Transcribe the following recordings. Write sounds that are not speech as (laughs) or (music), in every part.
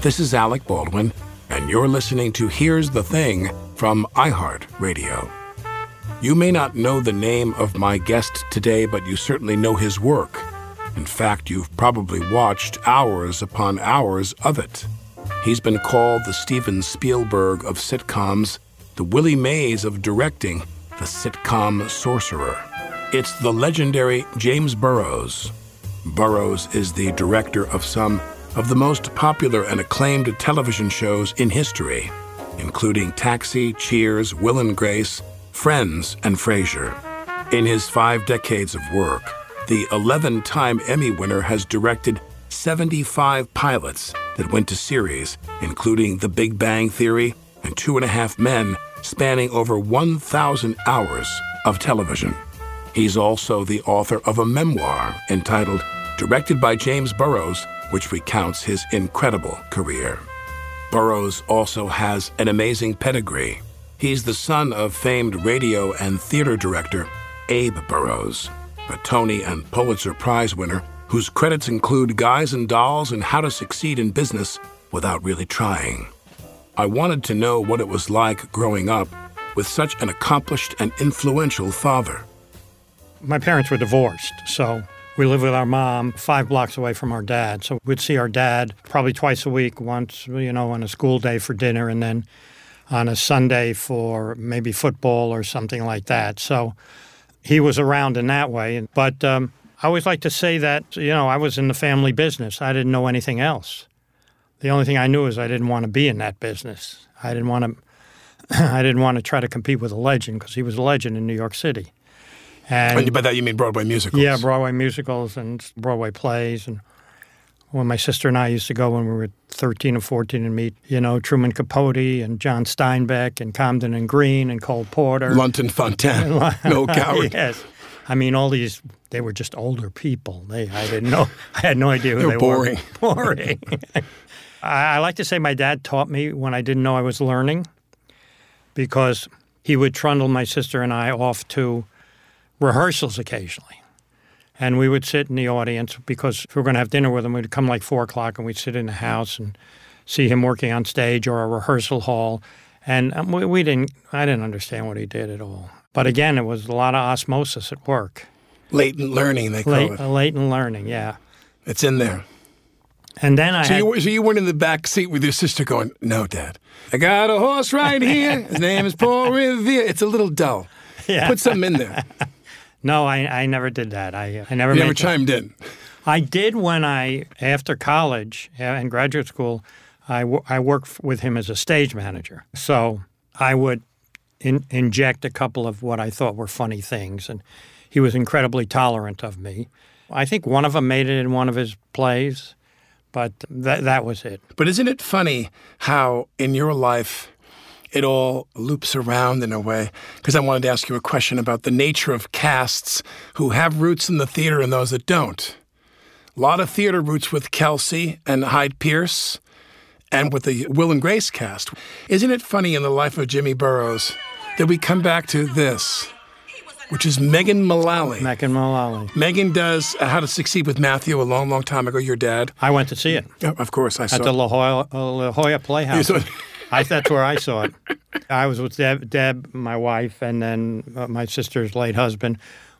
This is Alec Baldwin, and you're listening to Here's the Thing from iHeartRadio. You may not know the name of my guest today, but you certainly know his work. In fact, you've probably watched hours upon hours of it. He's been called the Steven Spielberg of sitcoms, the Willie Mays of directing, the sitcom sorcerer. It's the legendary James Burrows. Burrows is the director of some of the most popular and acclaimed television shows in history, including Taxi, Cheers, Will and Grace, Friends, and Frasier. In his five decades of work, the 11 time Emmy winner has directed 75 pilots that went to series, including The Big Bang Theory and Two and a Half Men, spanning over 1,000 hours of television. He's also the author of a memoir entitled Directed by James Burrows which recounts his incredible career. Burrows also has an amazing pedigree. He's the son of famed radio and theater director Abe Burrows, a Tony and Pulitzer Prize winner whose credits include Guys and Dolls and How to Succeed in Business Without Really Trying. I wanted to know what it was like growing up with such an accomplished and influential father. My parents were divorced, so we lived with our mom five blocks away from our dad. So we'd see our dad probably twice a week, once, you know, on a school day for dinner and then on a Sunday for maybe football or something like that. So he was around in that way. But um, I always like to say that, you know, I was in the family business. I didn't know anything else. The only thing I knew is I didn't want to be in that business. I didn't want (clears throat) to. I didn't want to try to compete with a legend because he was a legend in New York City. And, and by that you mean Broadway musicals? Yeah, Broadway musicals and Broadway plays. And when my sister and I used to go when we were 13 and 14 and meet, you know, Truman Capote and John Steinbeck and Comden and Green and Cole Porter. Lunton Fontanne. (laughs) no Coward. (laughs) yes. I mean, all these, they were just older people. They, I didn't know, (laughs) I had no idea who they, they boring. were. Boring. I, I like to say my dad taught me when I didn't know I was learning because he would trundle my sister and I off to rehearsals occasionally. And we would sit in the audience because if we were going to have dinner with him, we'd come like four o'clock and we'd sit in the house and see him working on stage or a rehearsal hall. And um, we, we didn't, I didn't understand what he did at all. But again, it was a lot of osmosis at work. Latent learning, they call Late, it. Latent learning, yeah. It's in there. And then I so, had, you, so you weren't in the back seat with your sister going, "No, Dad, I got a horse right here. His name is Paul (laughs) Revere." It's a little dull. Yeah. Put something in there. (laughs) No, I, I never did that. I I never you never chimed in. I did when I after college uh, and graduate school. I, w- I worked with him as a stage manager, so I would in, inject a couple of what I thought were funny things, and he was incredibly tolerant of me. I think one of them made it in one of his plays, but that that was it. But isn't it funny how in your life it all loops around in a way. Because I wanted to ask you a question about the nature of casts who have roots in the theater and those that don't. A lot of theater roots with Kelsey and Hyde Pierce and with the Will and Grace cast. Isn't it funny in the life of Jimmy Burrows that we come back to this? which is Megan Mullally. Megan Mullally. Megan does uh, How to Succeed with Matthew a long, long time ago. Your dad. I went to see it Yeah, of course, I saw at the. La Jolla, La Jolla Playhouse. Saw it? I, that's where I saw it. I was with Deb, Deb my wife, and then uh, my sister's late husband.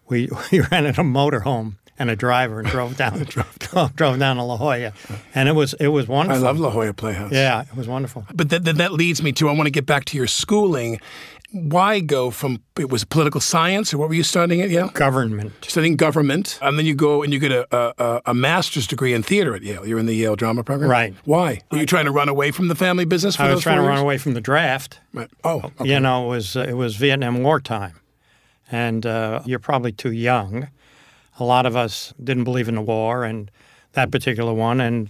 We, (laughs) we rented a motorhome and a driver and drove down (laughs) drove, drove down to La Jolla, and it was it was wonderful. I love La Jolla Playhouse. Yeah, it was wonderful. But that, that, that leads me to I want to get back to your schooling. Why go from it was political science or what were you studying at Yale? Government. Studying government, and then you go and you get a, a, a master's degree in theater at Yale. You're in the Yale drama program, Right. Why were you trying to run away from the family business? For I was trying to run away from the draft. Right. Oh, okay. You know, it was it was Vietnam War time, and uh, you're probably too young. A lot of us didn't believe in the war, and that particular one. And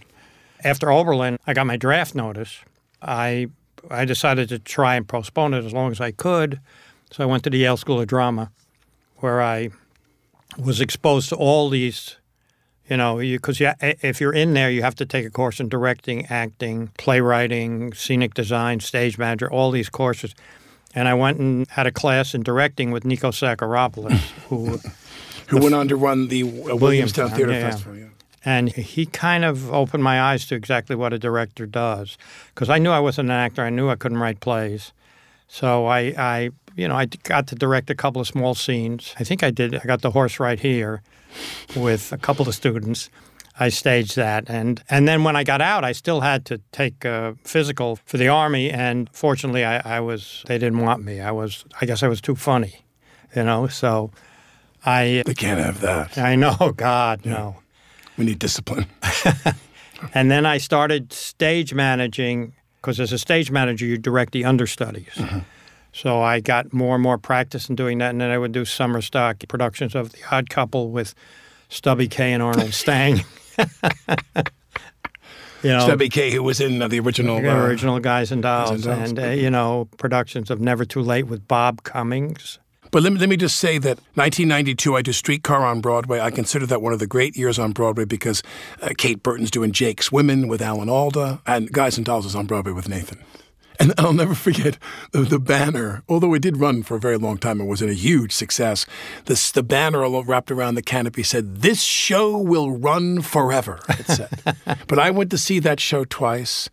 after Oberlin, I got my draft notice. I I decided to try and postpone it as long as I could. So I went to the Yale School of Drama, where I was exposed to all these. You know, because you, if you're in there, you have to take a course in directing, acting, playwriting, scenic design, stage manager, all these courses. And I went and had a class in directing with Nikos Psacharopoulos, who (laughs) Who went on to run the uh, Williamstown Williamstown, Theater yeah. Festival? Yeah. And he kind of opened my eyes to exactly what a director does. Because I knew I wasn't an actor, I knew I couldn't write plays. So I, I, you know, I got to direct a couple of small scenes. I think I did. I got the horse right here with a couple of students. I staged that, and and then when I got out, I still had to take a physical for the army. And fortunately, I, I was they didn't want me. I was I guess I was too funny, you know. So I They can't have that. I know (laughs) God no. We need discipline. (laughs) (laughs) And then I started stage managing because as a stage manager, you direct the understudies. So I got more and more practice in doing that. And then I would do summer stock productions of The Odd Couple with Stubby Kaye and Arnold (laughs) Stang. you know, Stubby Kaye, who was in uh, the original. the uh, original Guys and Dolls. Dolls. And, uh, you know, productions of Never Too Late with Bob Cummings. But let me, let me just say that 1992, I do Streetcar on Broadway. I consider that one of the great years on Broadway because uh, Kate Burton's doing Jake's Women with Alan Alda, and Guys and Dolls is on Broadway with Nathan. And I'll never forget the, the banner, although it did run for a very long time and was a huge success. This, the banner wrapped around the canopy said, This show will run forever, it said. (laughs) but I went to see that show twice.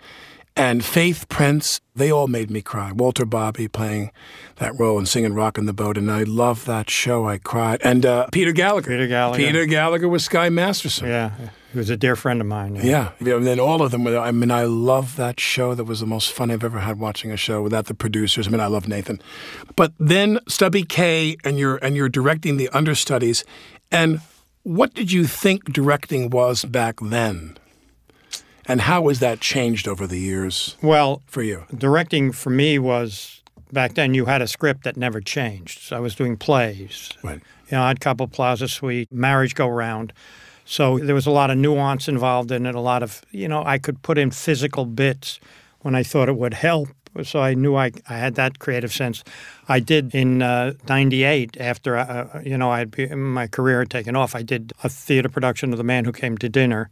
And Faith Prince, they all made me cry. Walter Bobbie playing that role and singing "Rockin' the Boat," and I love that show. I cried. And uh, Peter Gallagher, Peter Gallagher. Peter Gallagher was Sky Masterson. Yeah, he was a dear friend of mine. Yeah, yeah, and then all of them. were- I mean, I love that show. That was the most fun I've ever had watching a show without the producers. I mean, I love Nathan, but then Stubby Kaye, and you're and you're directing the understudies. And what did you think directing was back then? And how has that changed over the years Well, for you? directing for me was back then you had a script that never changed. So I was doing plays, Right. you know, Odd Couple, Plaza Suite, Marriage Go Round. So there was a lot of nuance involved in it. A lot of, you know, I could put in physical bits when I thought it would help. So I knew I, I had that creative sense. I did in uh, '98 after uh, you know I'd be, my career had taken off. I did a theater production of The Man Who Came to Dinner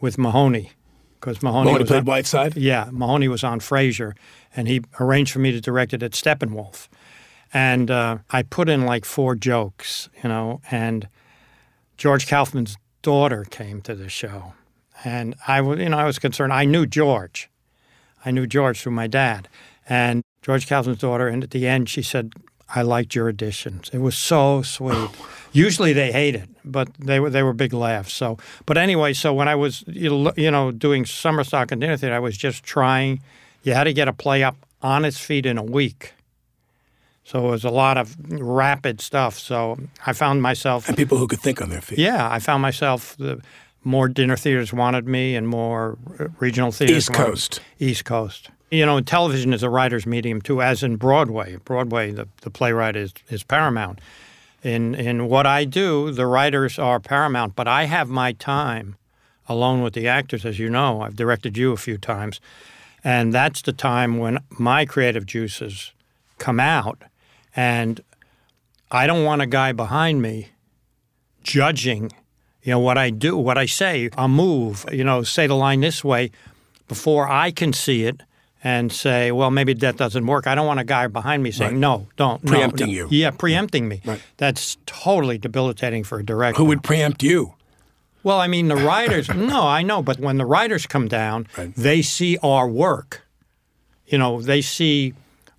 with Mahoney because Mahoney, Mahoney was played on- Whiteside? Yeah, Mahoney was on Frasier, and he arranged for me to direct it at Steppenwolf. And uh, I put in like four jokes, you know, and George Kaufman's daughter came to the show, and I was, you know, I was concerned. I knew George, I knew George through my dad, and George Kaufman's daughter. And at the end, she said, "I liked your additions. It was so sweet." Usually they hate it, but they were they were big laughs. So, but anyway, so when I was you you know doing summer stock and dinner theater, I was just trying. You had to get a play up on its feet in a week. So it was a lot of rapid stuff. So I found myself And people who could think on their feet. yeah, I found myself the more dinner theaters wanted me and more uh, regional theaters. East Coast. East Coast. You know, television is a writer's medium too, as in Broadway. Broadway, the, the playwright is, is paramount. In in what I do, the writers are paramount, but I have my time alone with the actors, as you know. I've directed you a few times. And that's the time when my creative juices come out. And I don't want a guy behind me judging, you know, what I do, what I say, a move, you know, say the line this way before I can see it and say, well, maybe that doesn't work. I don't want a guy behind me saying, Right. no, don't. no, Preempting no." you. Yeah, preempting me. Right. That's totally debilitating for a director. Who would preempt you? Well, I mean, the writers, (laughs) no, I know, but when the writers come down, Right. they see our work. You know, they see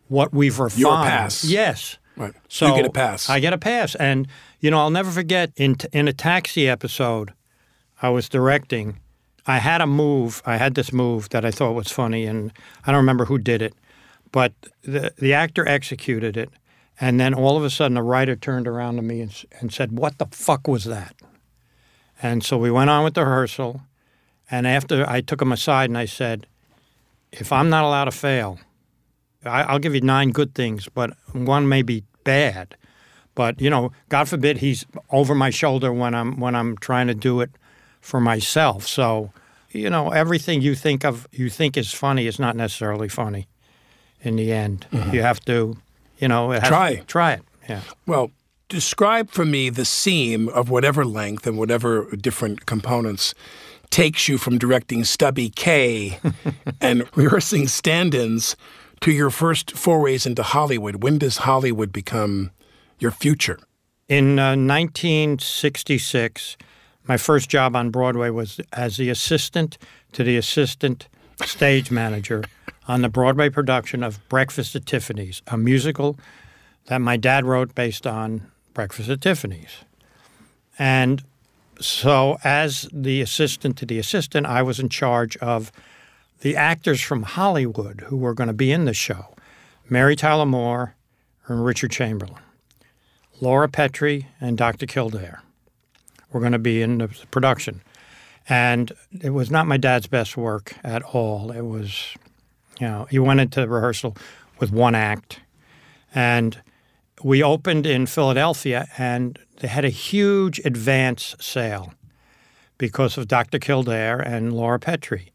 what we've refined. Your pass. Yes. Right. So you get a pass. I get a pass. And, you know, I'll never forget in, in a taxi episode I was directing, I had a move, I had this move that I thought was funny, and I don't remember who did it, but the, the actor executed it. And then all of a sudden, the writer turned around to me and, and said, What the fuck was that? And so we went on with the rehearsal. And after I took him aside and I said, If I'm not allowed to fail, I, I'll give you nine good things, but one may be bad. But you know, God forbid he's over my shoulder when I'm when I'm trying to do it for myself. So, you know, everything you think of you think is funny is not necessarily funny. In the end, you have to, you know, Try. try it. Yeah. Well, describe for me the seam of whatever length and whatever different components takes you from directing Stubby Kaye (laughs) and rehearsing stand ins to your first forays into Hollywood. When does Hollywood become your future? In uh, 1966, my first job on Broadway was as the assistant to the assistant stage manager on the Broadway production of Breakfast at Tiffany's, a musical that my dad wrote based on Breakfast at Tiffany's. And so, as the assistant to the assistant, I was in charge of the actors from Hollywood who were going to be in the show Mary Tyler Moore and Richard Chamberlain. Laura Petrie and Dr. Kildare were going to be in the production. And it was not my dad's best work at all. It was, you know, he went into rehearsal with one act. And we opened in Philadelphia and they had a huge advance sale because of Dr. Kildare and Laura Petrie.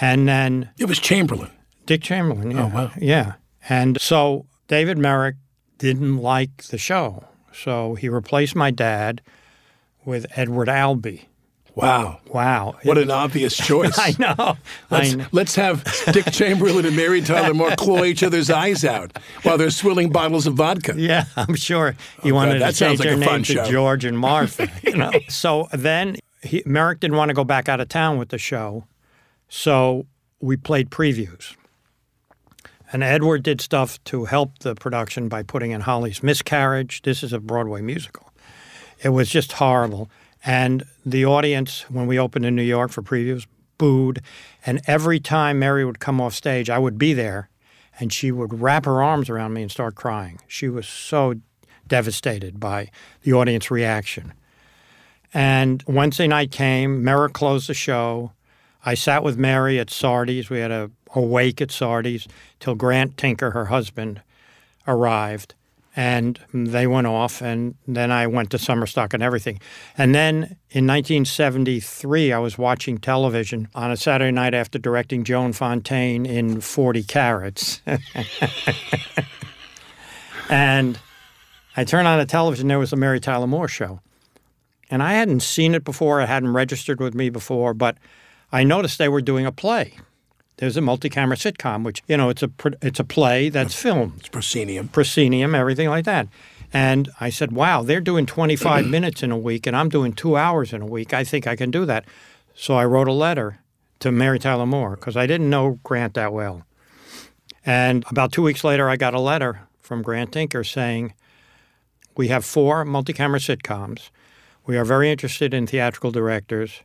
And then It was Chamberlain. Dick Chamberlain, yeah. Oh, wow. Yeah. And so David Merrick didn't like the show. So he replaced my dad with Edward Albee. Wow. Wow. What an obvious (laughs) choice. I know. Let's, know. let's have Dick (laughs) Chamberlain and Mary Tyler Moore claw each other's eyes out while they're swilling bottles of vodka. Yeah, I'm sure he oh, wanted that to change like their a fun name to. George and Martha. (laughs) You know. so then he, Merrick didn't want to go back out of town with the show, so we played previews. And Edward did stuff to help the production by putting in Holly's Miscarriage. This is a Broadway musical. It was just horrible. And the audience, when we opened in New York for previews, booed. And every time Mary would come off stage, I would be there and she would wrap her arms around me and start crying. She was so devastated by the audience reaction. And Wednesday night came, Merrick closed the show. I sat with Mary at Sardi's. We had a, a wake at Sardi's till Grant Tinker, her husband, arrived. And they went off, and then I went to summer stock and everything. And then in 1973, I was watching television on a Saturday night after directing Joan Fontaine in 40 Carats. (laughs) and I turned on the television, there was the Mary Tyler Moore show. And I hadn't seen it before, it hadn't registered with me before, but I noticed they were doing a play. There's a multi-camera sitcom, which you know it's a it's a play that's filmed, It's proscenium. proscenium, everything like that. And I said, "Wow, they're doing 25 (clears throat) minutes in a week, and I'm doing two hours in a week. I think I can do that." So I wrote a letter to Mary Tyler Moore because I didn't know Grant that well. And about two weeks later, I got a letter from Grant Tinker saying, "We have four multi-camera sitcoms. We are very interested in theatrical directors.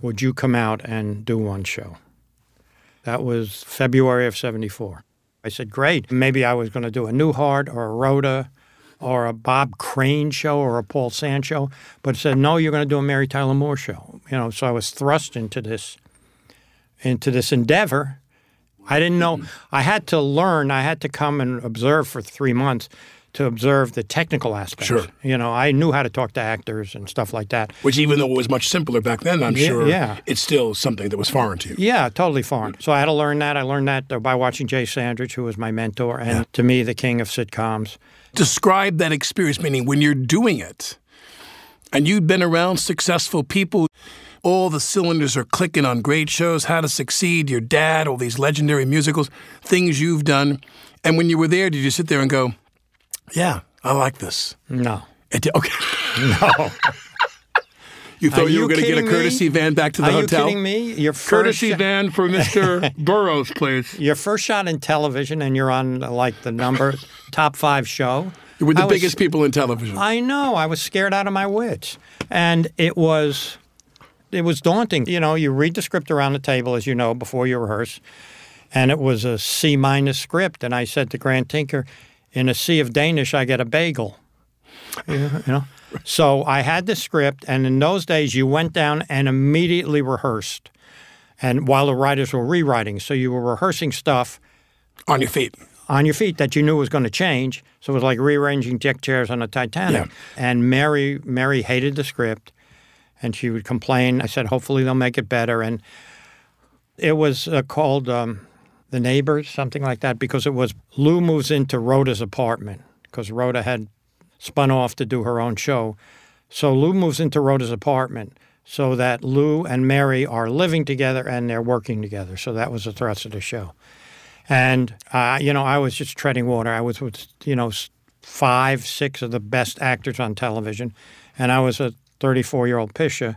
Would you come out and do one show?" That was February of 74. I said, great. Maybe I was going to do a Newhart or a Rhoda or a Bob Crane show or a Paul Sand show, but said, no, you're going to do a Mary Tyler Moore show. You know, so I was thrust into this, into this endeavor. I didn't know. Mm-hmm. I had to learn. I had to come and observe for three months to observe the technical aspects. Sure. You know, I knew how to talk to actors and stuff like that. Which, even though it was much simpler back then, I'm Yeah, sure yeah. it's still something that was foreign to you. Yeah, totally foreign. So I had to learn that. I learned that uh, by watching Jay Sandrich, who was my mentor, and to me, the king of sitcoms. Describe that experience, meaning when you're doing it and you've been around successful people, all the cylinders are clicking on great shows, How to Succeed, Your Dad, all these legendary musicals, things you've done. And when you were there, did you sit there and go, yeah, I like this? No. It okay. (laughs) No. (laughs) You thought Are you, you were going to get a kidding me? courtesy van back to the hotel? Are you kidding me? Your first Courtesy shot- van for Mr. (laughs) Burrows, please. Your first shot in television, and you're on like the number top five show. You were the I was- biggest people in television. I know. I was scared out of my wits, and it was, it was daunting. You know, you read the script around the table, as you know, before you rehearse, and it was a C minus script. And I said to Grant Tinker, "In a sea of Danish, I get a bagel." you know. So I had the script, and in those days, you went down and immediately rehearsed, and while the writers were rewriting, so you were rehearsing stuff on your feet. on your feet that you knew was going to change. So it was like rearranging deck chairs on a Titanic. Yeah. And Mary, Mary hated the script, and she would complain. I said, hopefully they'll make it better. And it was uh, called um, The Neighbors, something like that, because it was Lou moves into Rhoda's apartment because Rhoda had spun off to do her own show. So Lou moves into Rhoda's apartment so that Lou and Mary are living together and they're working together. So that was the thrust of the show. And, uh, you know, I was just treading water. I was with, you know, five, six of the best actors on television. And I was a 34 year old Pisha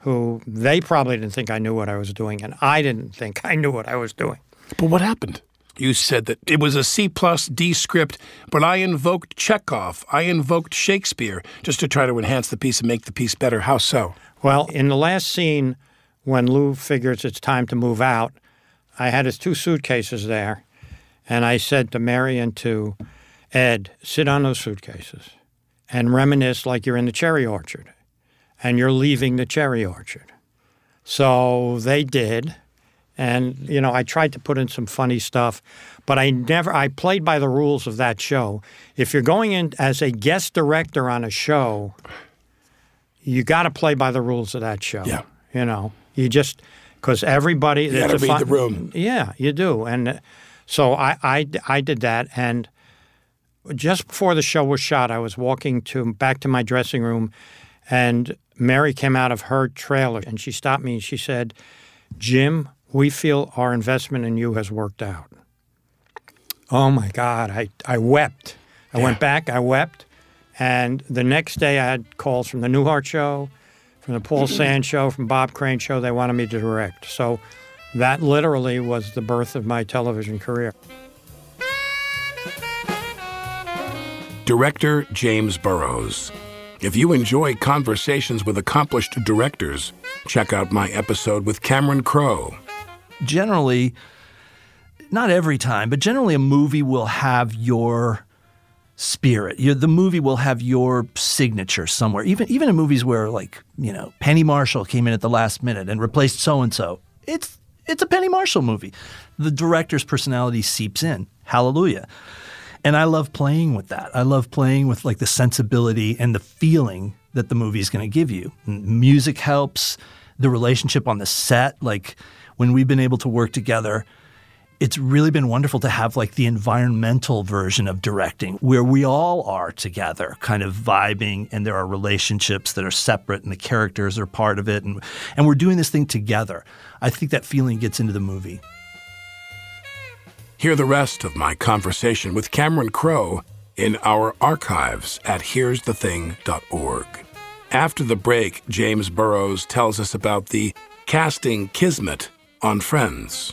who they probably didn't think I knew what I was doing. And I didn't think (laughs) I knew what I was doing. But what happened? You said that it was a C plus D script, but I invoked Chekhov. I invoked Shakespeare just to try to enhance the piece and make the piece better. How so? Well, in the last scene, when Lou figures it's time to move out, I had his two suitcases there, and I said to Mary and to Ed, sit on those suitcases and reminisce like you're in the cherry orchard and you're leaving the cherry orchard. So they did. And, you know, I tried to put in some funny stuff, but I never, I played by the rules of that show. If you're going in as a guest director on a show, you got to play by the rules of that show. Yeah. You know, you just, because everybody, You it's a read the room. Yeah, you do. And uh, so I, I, I did that. And just before the show was shot, I was walking to back to my dressing room, and Mary came out of her trailer and she stopped me and she said, Jim, we feel our investment in you has worked out. Oh my God, I, I wept. I went back, I wept. And the next day I had calls from the Newhart Show, from the Paul (clears throat) Sand Show, from Bob Crane Show. They wanted me to direct. So that literally was the birth of my television career. Director James Burrows. If you enjoy conversations with accomplished directors, check out my episode with Cameron Crowe. Generally, not every time, but generally, a movie will have your spirit. The movie will have your signature somewhere. Even even in movies where, like, you know, Penny Marshall came in at the last minute and replaced so and so. It's it's a Penny Marshall movie. The director's personality seeps in. Hallelujah. And I love playing with that. I love playing with like the sensibility and the feeling that the movie is going to give you. Music helps. The relationship on the set, like when we've been able to work together, it's really been wonderful to have like the environmental version of directing where we all are together, kind of vibing, and there are relationships that are separate and the characters are part of it. And, and we're doing this thing together. I think that feeling gets into the movie. Hear the rest of my conversation with Cameron Crowe in our archives at here'sthething.org. After the break, James Burrows tells us about the casting kismet on Friends.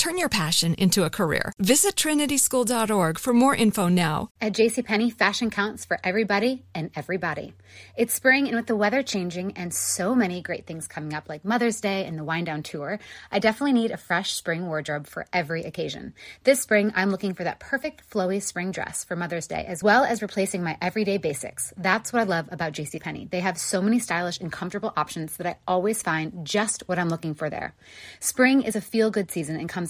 Turn your passion into a career. Visit trinityschool.org for more info now. At JCPenney, fashion counts for everybody and everybody. It's spring, and with the weather changing and so many great things coming up, like Mother's Day and the Wind Down Tour, I definitely need a fresh spring wardrobe for every occasion. This spring, I'm looking for that perfect flowy spring dress for Mother's Day, as well as replacing my everyday basics. That's what I love about JCPenney. They have so many stylish and comfortable options that I always find just what I'm looking for there. Spring is a feel good season and comes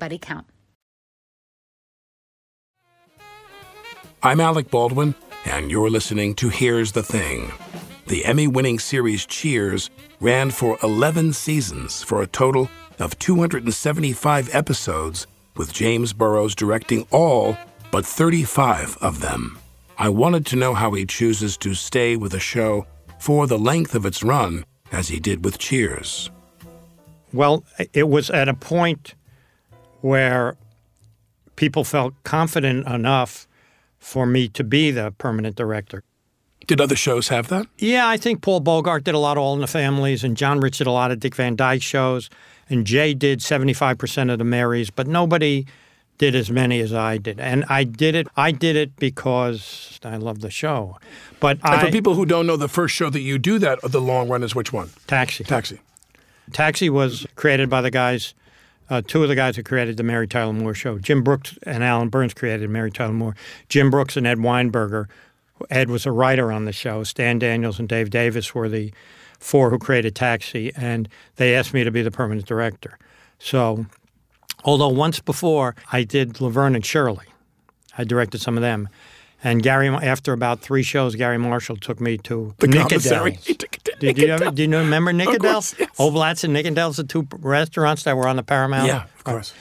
everybody count. I'm Alec Baldwin, and you're listening to Here's the Thing. The Emmy winning series Cheers ran for 11 seasons for a total of 275 episodes, with James Burrows directing all but 35 of them. I wanted to know how he chooses to stay with a show for the length of its run, as he did with Cheers. Well, it was at a point where people felt confident enough for me to be the permanent director. Did other shows have that? Yeah, I think Paul Bogart did a lot of All in the Families, and John Rich did a lot of Dick Van Dyke shows, and Jay did 75% of the Marys, but nobody did as many as I did. And I did it I did it because I love the show. But And I, for people who don't know, the first show that you do that, the long run, is which one? Taxi. Taxi. Taxi was created by the guys, uh, two of the guys who created the Mary Tyler Moore Show. Jim Brooks and Allan Burns created Mary Tyler Moore. Jim Brooks and Ed Weinberger. Ed was a writer on the show. Stan Daniels and Dave Davis were the four who created Taxi, and they asked me to be the permanent director. So, although once before I did Laverne and Shirley, I directed some of them. And Gary, after about three shows, Garry Marshall took me to The commissary. Nickodell's. He took it Did you ever? Do you know, remember course, yes. Oblath's and Nickodell's, the two restaurants that were on the Paramount. Yeah, of uh, course.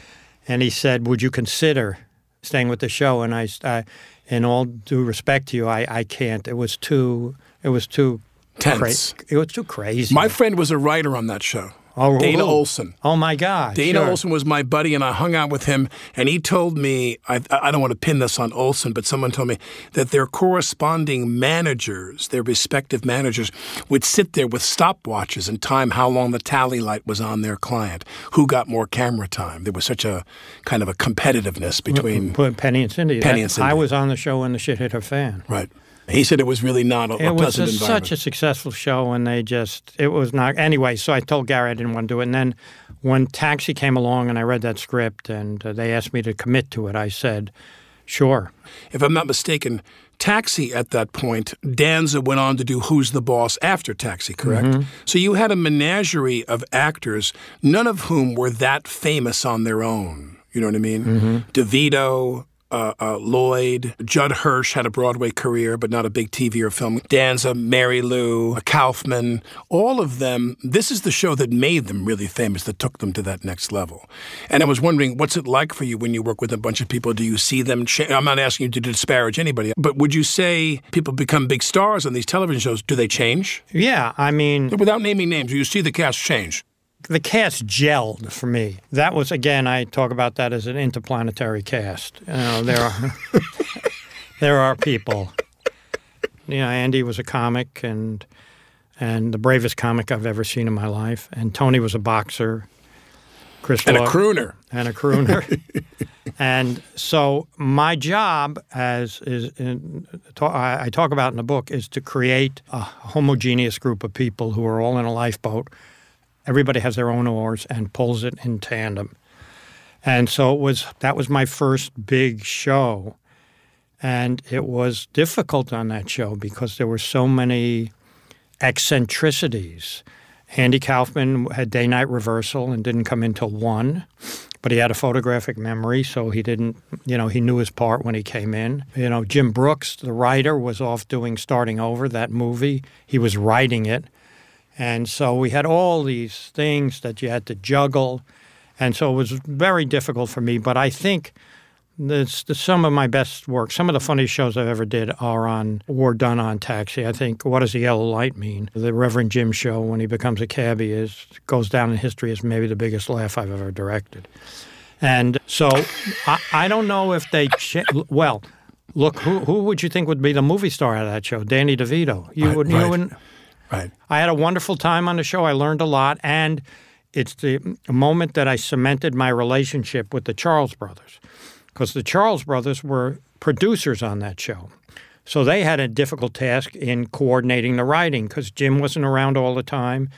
And he said, "Would you consider staying with the show?" And I, I in all due respect to you, I, I can't. It was too. It was too Tense. Cra- it was too crazy. My friend was a writer on that show. Oh, oh, Dana who? Olson. Oh my God. Dana sure. Olson was my buddy, and I hung out with him. And he told me, I, I don't want to pin this on Olson, but someone told me that their corresponding managers, their respective managers, would sit there with stopwatches and time how long the tally light was on their client, who got more camera time. There was such a kind of a competitiveness between. Penny and Cindy. Penny That- and Cindy. I was on the show when the shit hit her fan. Right. He said it was really not a, a It was pleasant a, environment. such a successful show, and they just it was not anyway. So I told Gary I didn't want to do it, and then when Taxi came along and I read that script and uh, they asked me to commit to it, I said, "Sure." if I'm not mistaken, Taxi at that point, Danza went on to do Who's the Boss after Taxi, correct? Mm-hmm. So you had a menagerie of actors, none of whom were that famous on their own. You know what I mean? Mm-hmm. DeVito, uh, uh, Lloyd, Judd Hirsch had a Broadway career, but not a big TV or film. Danza, Mary Lou, Kaufman, all of them. This is the show that made them really famous, that took them to that next level. And I was wondering, what's it like for you when you work with a bunch of people? Do you see them? Cha- I'm not asking you to disparage anybody, but would you say people become big stars on these television shows? Do they change? Yeah, I mean, Without naming names, do you see the cast change? The cast gelled for me. That was again, I talk about that as an interplanetary cast. You know, there are (laughs) there are people. You know, Andy was a comic and and the bravest comic I've ever seen in my life, and Tony was a boxer. Chris And a crooner. and a crooner. (laughs) and so my job, as is in, I I talk about in the book, is to create a homogeneous group of people who are all in a lifeboat. Everybody has their own oars and pulls it in tandem. And so it was that was my first big show. And it was difficult on that show because there were so many eccentricities. Andy Kaufman had day night reversal and didn't come in till one, but he had a photographic memory, so he didn't, you know, he knew his part when he came in. You know, Jim Brooks, the writer, was off doing Starting Over, that movie. He was writing it. And so we had all these things that you had to juggle. And so it was very difficult for me. But I think this, the, some of my best work, some of the funniest shows I've ever did are on or done on Taxi. I think What Does the Yellow Light Mean? The Reverend Jim show when he becomes a cabbie is goes down in history as maybe the biggest laugh I've ever directed. And so I, I don't know if they ch- well. Look, who who would you think would be the movie star out of that show? Danny DeVito. You Right, would right. you wouldn't. Right. I had a wonderful time on the show. I learned a lot, and it's the moment that I cemented my relationship with the Charles brothers, because the Charles brothers were producers on that show. So they had a difficult task in coordinating the writing because Jim wasn't around all the time.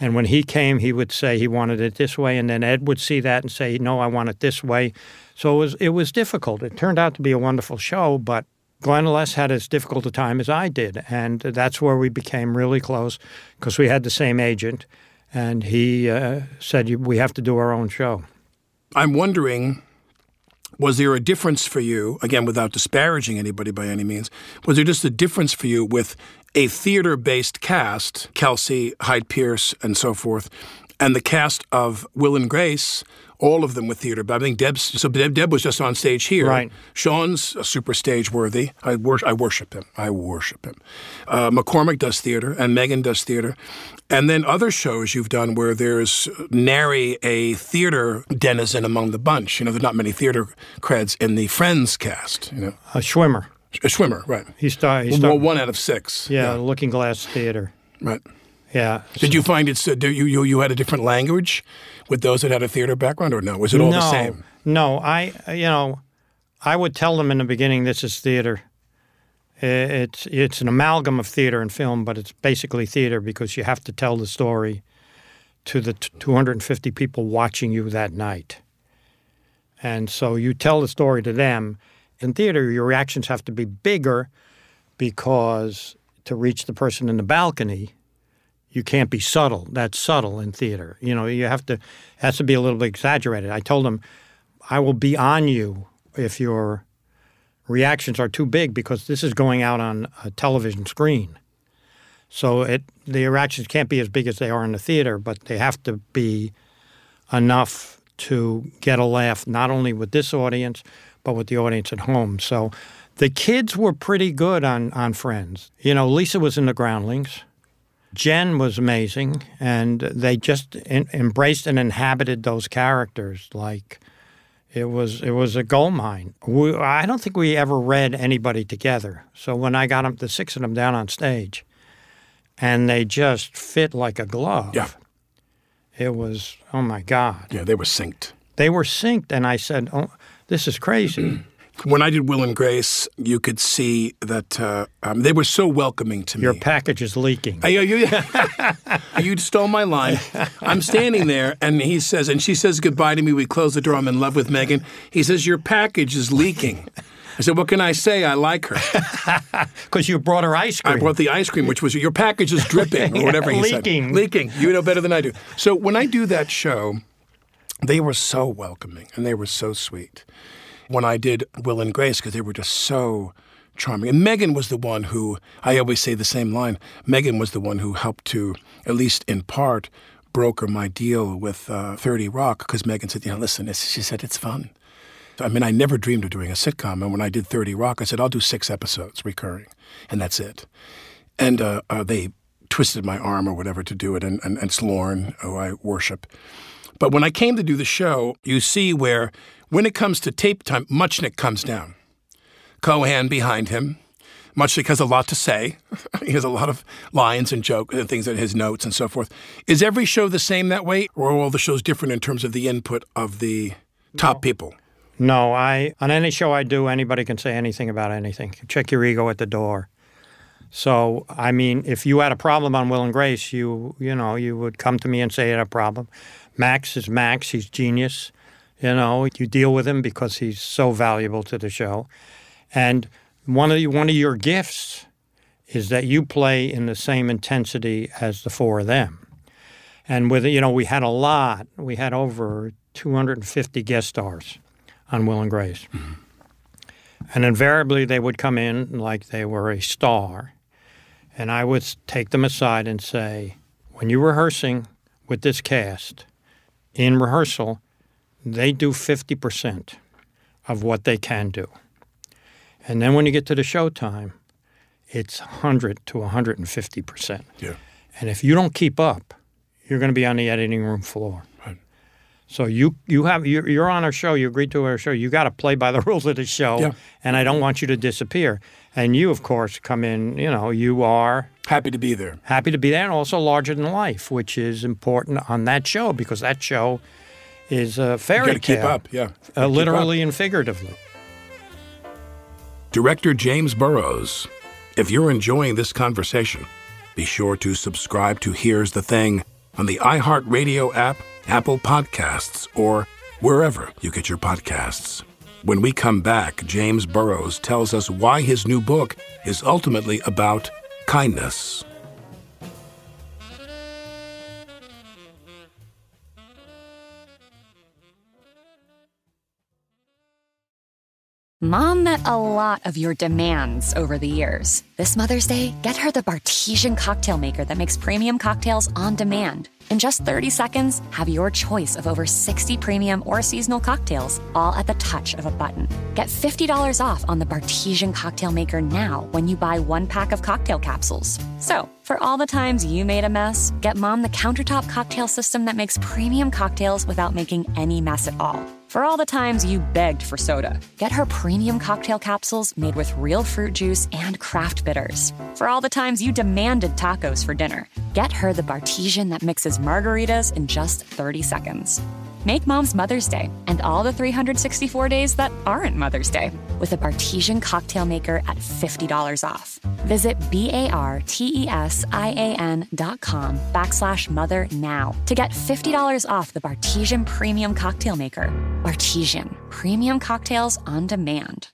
And when he came, he would say he wanted it this way, and then Ed would see that and say, "No, I want it this way." So it was it was difficult. It turned out to be a wonderful show, but Glen Les had as difficult a time as I did, and that's where we became really close because we had the same agent, and he uh, said we have to do our own show. I'm wondering, was there a difference for you, again, without disparaging anybody by any means, was there just a difference for you with a theater based cast, Kelsey, Hyde Pierce, and so forth, and the cast of Will and Grace? All of them with theater, but I think Deb's. So Deb, Deb was just on stage here. Right. Sean's a super stage worthy. I, wor- I worship him. I worship him. Uh, McCormick does theater, and Megan does theater. And then other shows you've done where there's nary a theater denizen among the bunch. You know, there's not many theater creds in the Friends cast. You know, A Schwimmer. a swimmer, right? He started. He Well, one out of six. yeah, Looking Glass Theater. right. Yeah. Did you find it's uh, you, you you had a different language with those that had a theater background, or no? Was it all no, the same? No, I you know, I would tell them in the beginning this is theater. It's it's an amalgam of theater and film, but it's basically theater because you have to tell the story to the t- 250 people watching you that night. And so you tell the story to them. In theater, your reactions have to be bigger because to reach the person in the balcony, you can't be subtle. That's subtle in theater. You know, you have to has to be a little bit exaggerated. I told him, I will be on you if your reactions are too big because this is going out on a television screen. So it the reactions can't be as big as they are in the theater, but they have to be enough to get a laugh not only with this audience but with the audience at home. So the kids were pretty good on on Friends. You know, Lisa was in the Groundlings. Jen was amazing, and they just en- embraced and inhabited those characters like it was it was a gold mine. We, I don't think we ever read anybody together. So when I got them, the six of them down on stage, and they just fit like a glove. Yeah. It was oh my god. Yeah, they were synced. They were synced, and I said, "Oh, this is crazy." When I did Will and Grace, you could see that uh, um, they were so welcoming to me. Your package is leaking. Uh, you, (laughs) you, stole my line. I'm standing there, and he says, and she says goodbye to me. We close the door. I'm in love with Megan. He says, Your package is leaking. I said, What can I say? I like her. (laughs) Because you brought her ice cream. I brought the ice cream, which was, Your package is dripping, or (laughs) whatever he Leaking. said. Leaking. You know better than I do. So when I do that show, they were so welcoming and they were so sweet. When I did Will and Grace, because they were just so charming. And Megan was the one who, I always say the same line, Megan was the one who helped to, at least in part, broker my deal with uh, 30 Rock, because Megan said, you know, listen, she said, it's fun. I mean, I never dreamed of doing a sitcom. And when I did 30 Rock, I said, I'll do six episodes recurring, and that's it. And uh, uh, they twisted my arm or whatever to do it, and, and, and it's Lorne, who I worship. But when I came to do the show, you see where, when it comes to tape time, Mutchnick comes down. Kohan behind him, much like he has a lot to say. (laughs) he has a lot of lines and jokes and uh, things in his notes and so forth. Is every show the same that way, or are all the shows different in terms of the input of the top people? No, I on any show I do, anybody can say anything about anything. Check your ego at the door. So, I mean, if you had a problem on Will and Grace, you you know you would come to me and say you had a problem. Max is Max; he's genius. You know, you deal with him because he's so valuable to the show. And one of the, one of your gifts is that you play in the same intensity as the four of them. And with you know, we had a lot. We had over 250 guest stars on Will and Grace. Mm-hmm. And invariably, they would come in like they were a star. And I would take them aside and say, when you're rehearsing with this cast, in rehearsal, they do 50% of what they can do. And then when you get to the showtime, it's 100 to 150%. Yeah. And if you don't keep up, you're going to be on the editing room floor. So you you have you're, you're on our show. You agreed to our show. You got to play by the (laughs) rules of the show. Yeah. And I don't want you to disappear. And you, of course, come in. You know, you are happy to be there. Happy to be there, and also larger than life, which is important on that show because that show is a fairy tale. you tale. Keep up, yeah. Uh, literally and figuratively. Director James Burrows. If you're enjoying this conversation, be sure to subscribe to Here's the Thing on the iHeartRadio app Apple Podcasts, or wherever you get your podcasts. When we come back, James Burrows tells us why his new book is ultimately about kindness. Mom met a lot of your demands over the years. This Mother's Day, get her the Bartesian cocktail maker that makes premium cocktails on demand. In just 30 seconds, have your choice of over 60 premium or seasonal cocktails, all at the touch of a button. Get $50 off on the Bartesian cocktail maker now when you buy one pack of cocktail capsules. So, for all the times you made a mess, get mom the countertop cocktail system that makes premium cocktails without making any mess at all. For all the times you begged for soda, get her premium cocktail capsules made with real fruit juice and craft bitters. For all the times you demanded tacos for dinner, get her the Bartesian that mixes margaritas in just 30 seconds. Make mom's Mother's Day and all the 364 days that aren't Mother's Day with a Bartesian cocktail maker at $50 off. Visit B-A-R-T-E-S-I-A-N dot com backslash mother now to get $50 off the Bartesian Premium Cocktail Maker. Bartesian, premium cocktails on demand.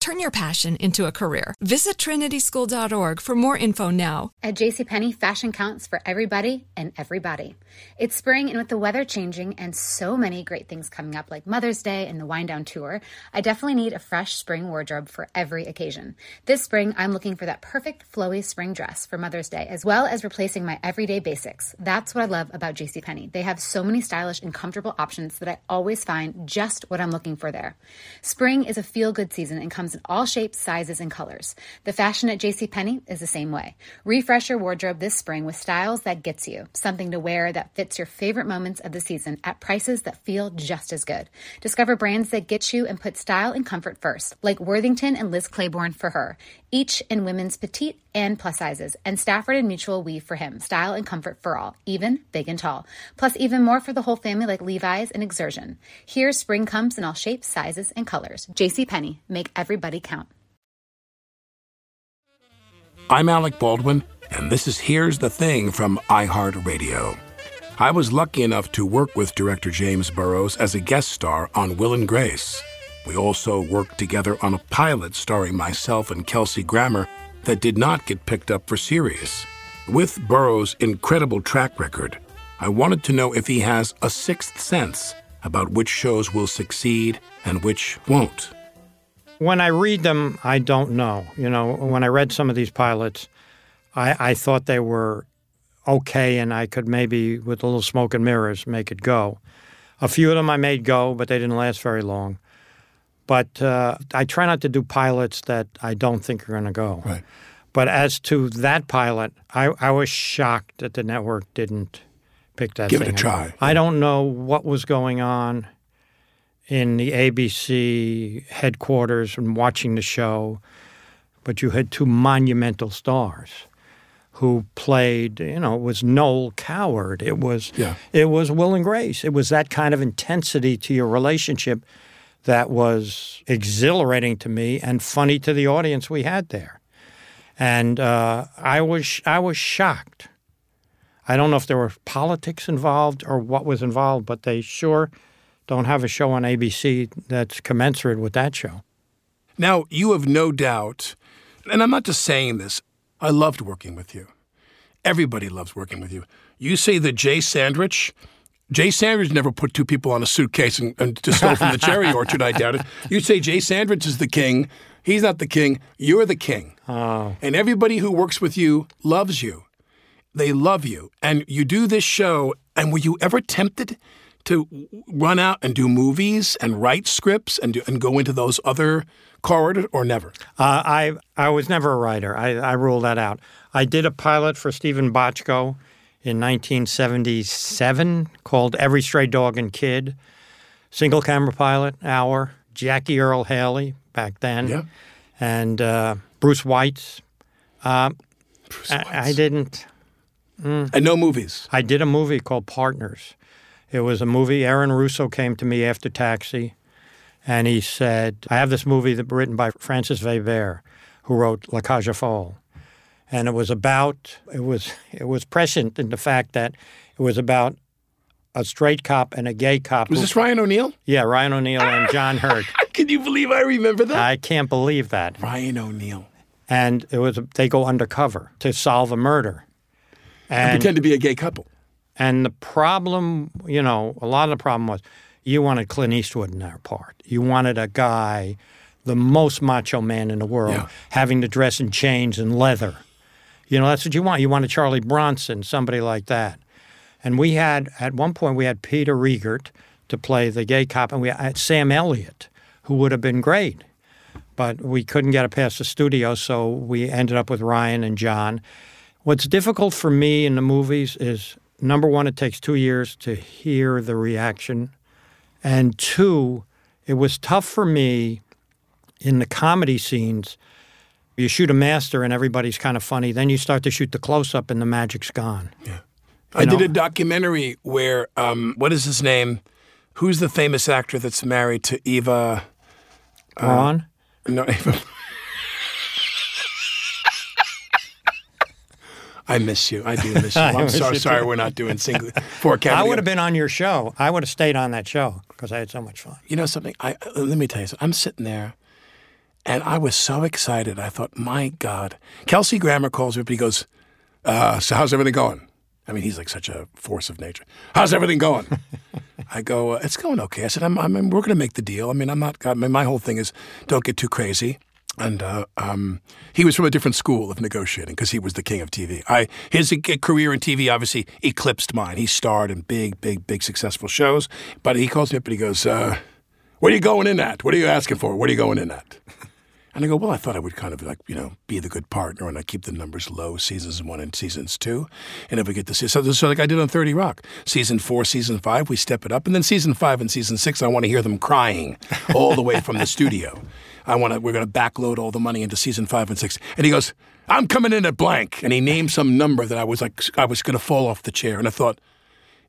Turn your passion into a career. Visit trinityschool.org for more info now. At JCPenney, fashion counts for everybody and everybody. It's spring, and with the weather changing and so many great things coming up, like Mother's Day and the Wind Down Tour, I definitely need a fresh spring wardrobe for every occasion. This spring, I'm looking for that perfect flowy spring dress for Mother's Day, as well as replacing my everyday basics. That's what I love about JCPenney. They have so many stylish and comfortable options that I always find just what I'm looking for there. Spring is a feel good season and comes in all shapes, sizes, and colors. The fashion at JCPenney is the same way. Refresh your wardrobe this spring with styles that gets you, something to wear that fits your favorite moments of the season at prices that feel just as good. Discover brands that get you and put style and comfort first, like Worthington and Liz Claiborne for her, each in women's petite and plus sizes, and Stafford and Mutual weave for him, style and comfort for all, even big and tall. Plus, even more for the whole family like Levi's and Xersion. Here, spring comes in all shapes, sizes, and colors. JCPenney, make everybody count. I'm Alec Baldwin, and this is Here's the Thing from iHeartRadio. I was lucky enough to work with director James Burrows as a guest star on Will and Grace. We also worked together on a pilot starring myself and Kelsey Grammer that did not get picked up for series. With Burrows' incredible track record, I wanted to know if he has a sixth sense about which shows will succeed and which won't. When I read them, I don't know. You know, when I read some of these pilots, I, I thought they were okay, and I could maybe, with a little smoke and mirrors, make it go. A few of them I made go, but they didn't last very long. But uh, I try not to do pilots that I don't think are going to go. Right. But as to that pilot, I, I was shocked that the network didn't pick that Give it a up. try. I don't know what was going on in the ABC headquarters and watching the show, but you had two monumental stars who played, you know, it was Noel Coward. It was Yeah. it was Will and Grace. It was that kind of intensity to your relationship that was exhilarating to me and funny to the audience we had there. And uh, I was I was shocked. I don't know if there were politics involved or what was involved, but they sure don't have a show on ABC that's commensurate with that show. Now, you have no doubt, and I'm not just saying this, I loved working with you. Everybody loves working with you. You say the Jay Sandrich, Jay Sandrich never put two people on a suitcase and, and just stole from the cherry (laughs) orchard, I doubt it. You say Jay Sandrich is the king. He's not the king. You're the king. Oh. And everybody who works with you loves you. They love you. And you do this show, and were you ever tempted to run out and do movies and write scripts and, do, and go into those other corridors or never? Uh, I I was never a writer. I, I ruled that out. I did a pilot for Steven Bochco in 1977 called Every Stray Dog and Kid, single camera pilot, hour. Jackie Earle Haley back then, Yeah. and uh, Bruce Weitz. Uh, Bruce I. I didn't. And no movies. I did a movie called Partners. It was a movie. Aaron Russo came to me after Taxi, and he said, "I have this movie that written by Francis Veber, who wrote La Cage aux Folles, and it was about it was it was prescient in the fact that it was about a straight cop and a gay cop. Was who- this Ryan O'Neal? yeah, Ryan O'Neal and (laughs) John Hurt. Can you believe I remember that? I can't believe that. Ryan O'Neal. And it was they go undercover to solve a murder. And pretend to be a gay couple. And the problem, you know, a lot of the problem was you wanted Clint Eastwood in that part. You wanted a guy, the most macho man in the world, Yeah. having to dress in chains and leather. You know, that's what you want. You want a Charlie Bronson, somebody like that. And we had, at one point, we had Peter Riegert to play the gay cop, and we had Sam Elliott, who would have been great. But we couldn't get it past the studio, so we ended up with Ryan and John. What's difficult for me in the movies is number one, it takes two years to hear the reaction. And two, it was tough for me in the comedy scenes. You shoot a master and everybody's kind of funny. Then you start to shoot the close up and the magic's gone. Yeah. I did a documentary where, um, what is his name? Who's the famous actor that's married to Eva? Ron? No, (laughs) Eva. I miss you. I do miss (laughs) you. I'm sorry. you Sorry, we're not doing single (laughs) four I would have been on your show. I would have stayed on that show because I had so much fun. You know something? I uh, let me tell you something. I'm sitting there, and I was so excited. I thought, my God. Kelsey Grammer calls me up. He goes, uh, "So how's everything going?" I mean, he's like such a force of nature. How's everything going? (laughs) I go, uh, "It's going okay." I said, "I'm, I'm we're going to make the deal." I mean, I'm not. I mean, my whole thing is don't get too crazy. And uh, um, he was from a different school of negotiating because he was the king of TV. I his career in TV obviously eclipsed mine. He starred in big, big, big successful shows. But he calls me up and he goes, uh, "What are you going in at? What are you asking for? What are you going in at?" And I go, well, I thought I would kind of like, you know, be the good partner and I keep the numbers low, seasons one and seasons two. And if we get to see, so, so like I did on 30 Rock, season four, season five, we step it up. And then season five and season six, I want to hear them crying (laughs) all the way from the studio. I want to, we're going to backload all the money into season five and six. And he goes, I'm coming in at blank. And he named some number that I was like, I was going to fall off the chair. And I thought,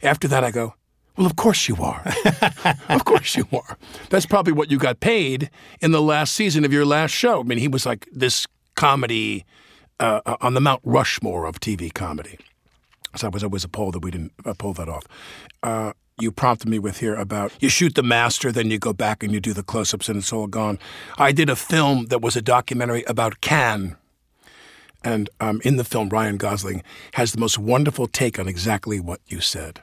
after that, I go, well, of course you are. (laughs) of course you are. That's probably what you got paid in the last season of your last show. I mean, he was like this comedy uh, on the Mount Rushmore of TV comedy. So I was always a appalled that we didn't uh, pull that off. Uh, you prompted me with here about you shoot the master, then you go back and you do the close ups, and it's all gone. I did a film that was a documentary about Cannes. And um, in the film, Ryan Gosling has the most wonderful take on exactly what you said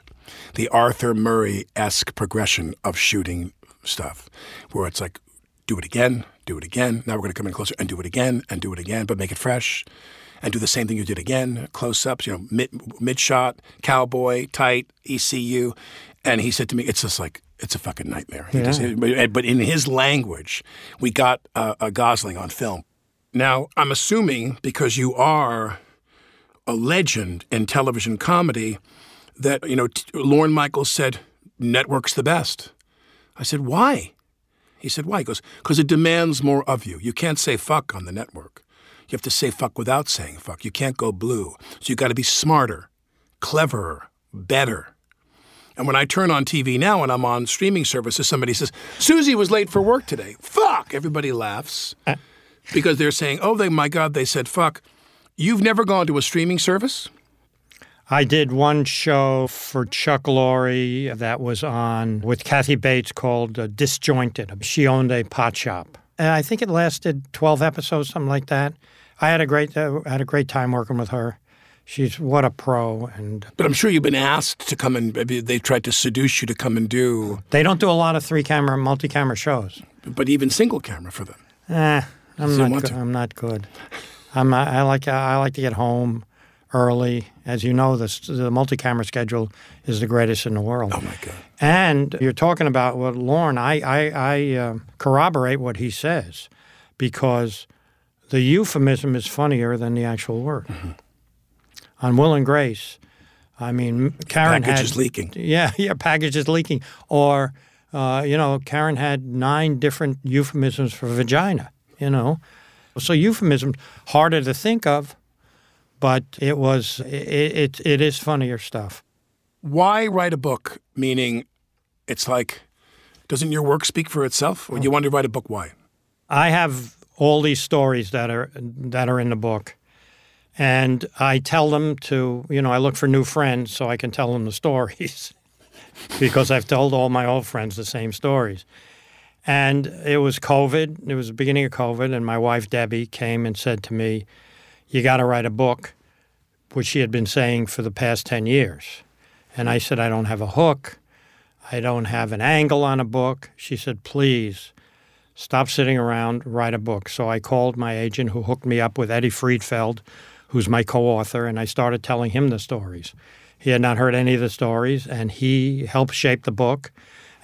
the Arthur Murray esque progression of shooting stuff, where it's like, do it again, do it again. Now we're going to come in closer and do it again and do it again, but make it fresh. and do the same thing you did again, close ups, you know, mid, mid shot, cowboy, tight, ECU. And he said to me, it's just like, it's a fucking nightmare. Yeah. just- but, but in his language, we got uh, a Gosling on film. Now, I'm assuming because you are a legend in television comedy that, you know, t- Lorne Michaels said, network's the best. I said, why? He said, why? He goes, because it demands more of you. You can't say fuck on the network. You have to say fuck without saying fuck. You can't go blue. So you got to be smarter, cleverer, better. And when I turn on TV now and I'm on streaming services, somebody says, Susie was late for work today. Fuck! Everybody laughs uh. because they're saying, oh, they, my God, they said fuck. You've never gone to a streaming service? I did one show for Chuck Lorre that was on with Kathy Bates called uh, Disjointed. She owned a pot shop. And I think it lasted 12 episodes, something like that. I had a great uh, had a great time working with her. She's what a pro, and But I'm sure you've been asked to come and maybe they tried to seduce you to come and do, they don't do a lot of three camera, multi camera shows. but even single camera for them. Eh, I'm not. Good. I'm not good. I'm. not- I like. I like to get home early. As you know, this the multi-camera schedule is the greatest in the world. Oh my God. And you're talking about what Lorne. I I, I uh, corroborate what he says because the euphemism is funnier than the actual word. Mm-hmm. On Will and Grace, I mean, Karen Package had is leaking. yeah, (laughs) yeah, package is leaking. Or, uh, you know, Karen had nine different euphemisms for vagina, you know. So euphemisms, harder to think of, but it was, it, it, it is funnier stuff. Why write a book? Meaning, it's like, doesn't your work speak for itself? When you oh. want to write a book, why? I have all these stories that are that are in the book, and I tell them to you know I look for new friends so I can tell them the stories (laughs) because I've told all my old friends the same stories. And it was COVID. It was the beginning of COVID, and my wife Debbie came and said to me, "You got to write a book," which she had been saying for the past ten years. And I said, "I don't have a hook. I don't have an angle on a book." She said, "Please." stop sitting around, write a book. So I called my agent who hooked me up with Eddy Friedfeld, who's my co author, and I started telling him the stories. He had not heard any of the stories, and he helped shape the book.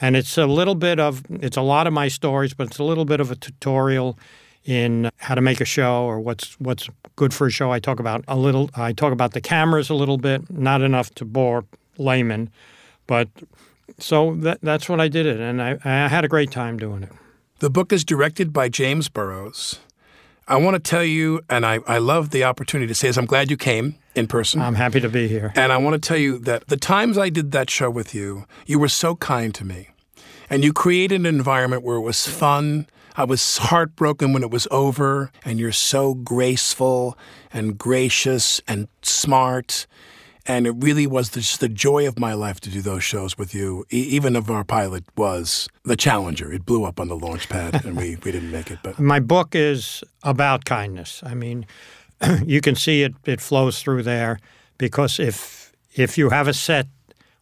And it's a little bit of, it's a lot of my stories, but it's a little bit of a tutorial in how to make a show or what's what's good for a show. I talk about a little, I talk about the cameras a little bit, not enough to bore laymen, but so that, that's what I did it, and I, I had a great time doing it. The book is directed by James Burrows. I want to tell you, and I, I love the opportunity to say this, I'm glad you came in person. I'm happy to be here. And I want to tell you that the times I did that show with you, you were so kind to me. And you created an environment where it was fun. I was heartbroken when it was over. And you're so graceful and gracious and smart. And it really was just the joy of my life to do those shows with you. E- even if our pilot was the Challenger, it blew up on the launch pad and we, we didn't make it. But My book is about kindness. I mean, (clears throat) you can see it, it flows through there because if if you have a set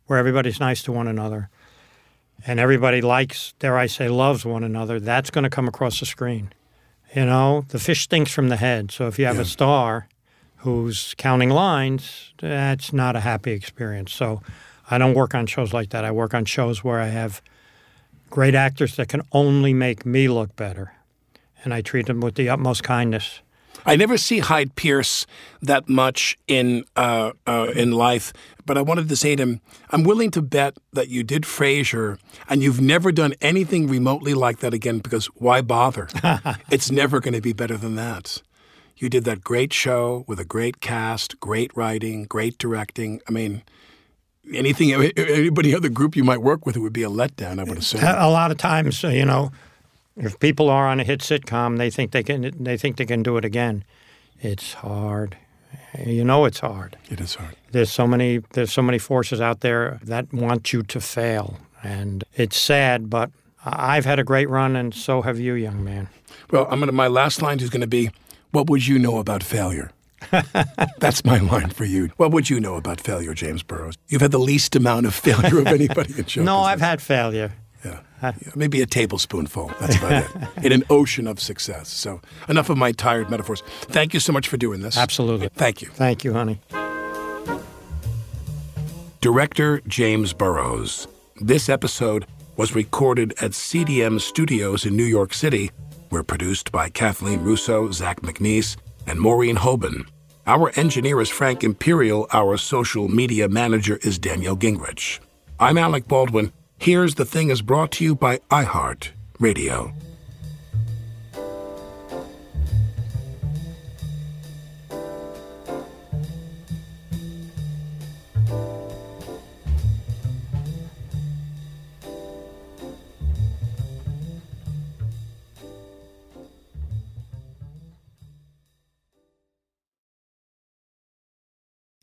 where everybody's nice to one another and everybody likes, dare I say, loves one another, that's going to come across the screen. You know, the fish stinks from the head. So if you have a star who's counting lines, that's not a happy experience. So I don't work on shows like that. I work on shows where I have great actors that can only make me look better. And I treat them with the utmost kindness. I never see Hyde Pierce that much in uh, uh, in life, but I wanted to say to him, I'm willing to bet that you did Frasier, and you've never done anything remotely like that again. Because why bother? (laughs) it's never going to be better than that. You did that great show with a great cast, great writing, great directing. I mean, anything, anybody other group you might work with, it would be a letdown. I would assume. A lot of times, you know, if people are on a hit sitcom, they think they can they think they can do it again. It's hard. You know, it's hard. It is hard. There's so many there's so many forces out there that want you to fail, and it's sad. But I've had a great run, and so have you, young man. Well, I'm gonna. My last line is going to be, "What would you know about failure?" (laughs) That's my line for you. What would you know about failure, James Burrows? You've had the least amount of failure of anybody in show. (laughs) No, business. I've had failure. Yeah. Yeah, Maybe a tablespoonful. That's about it. (laughs) In an ocean of success. So, enough of my tired metaphors. Thank you so much for doing this. Absolutely. Thank you. Thank you, honey. Director James Burrows. This episode was recorded at CDM Studios in New York City. We're produced by Kathleen Russo, Zach MacNees, and Maureen Hoban. Our engineer is Frank Imperial. Our social media manager is Daniel Gingrich. I'm Alec Baldwin. Here's the Thing is brought to you by iHeart Radio.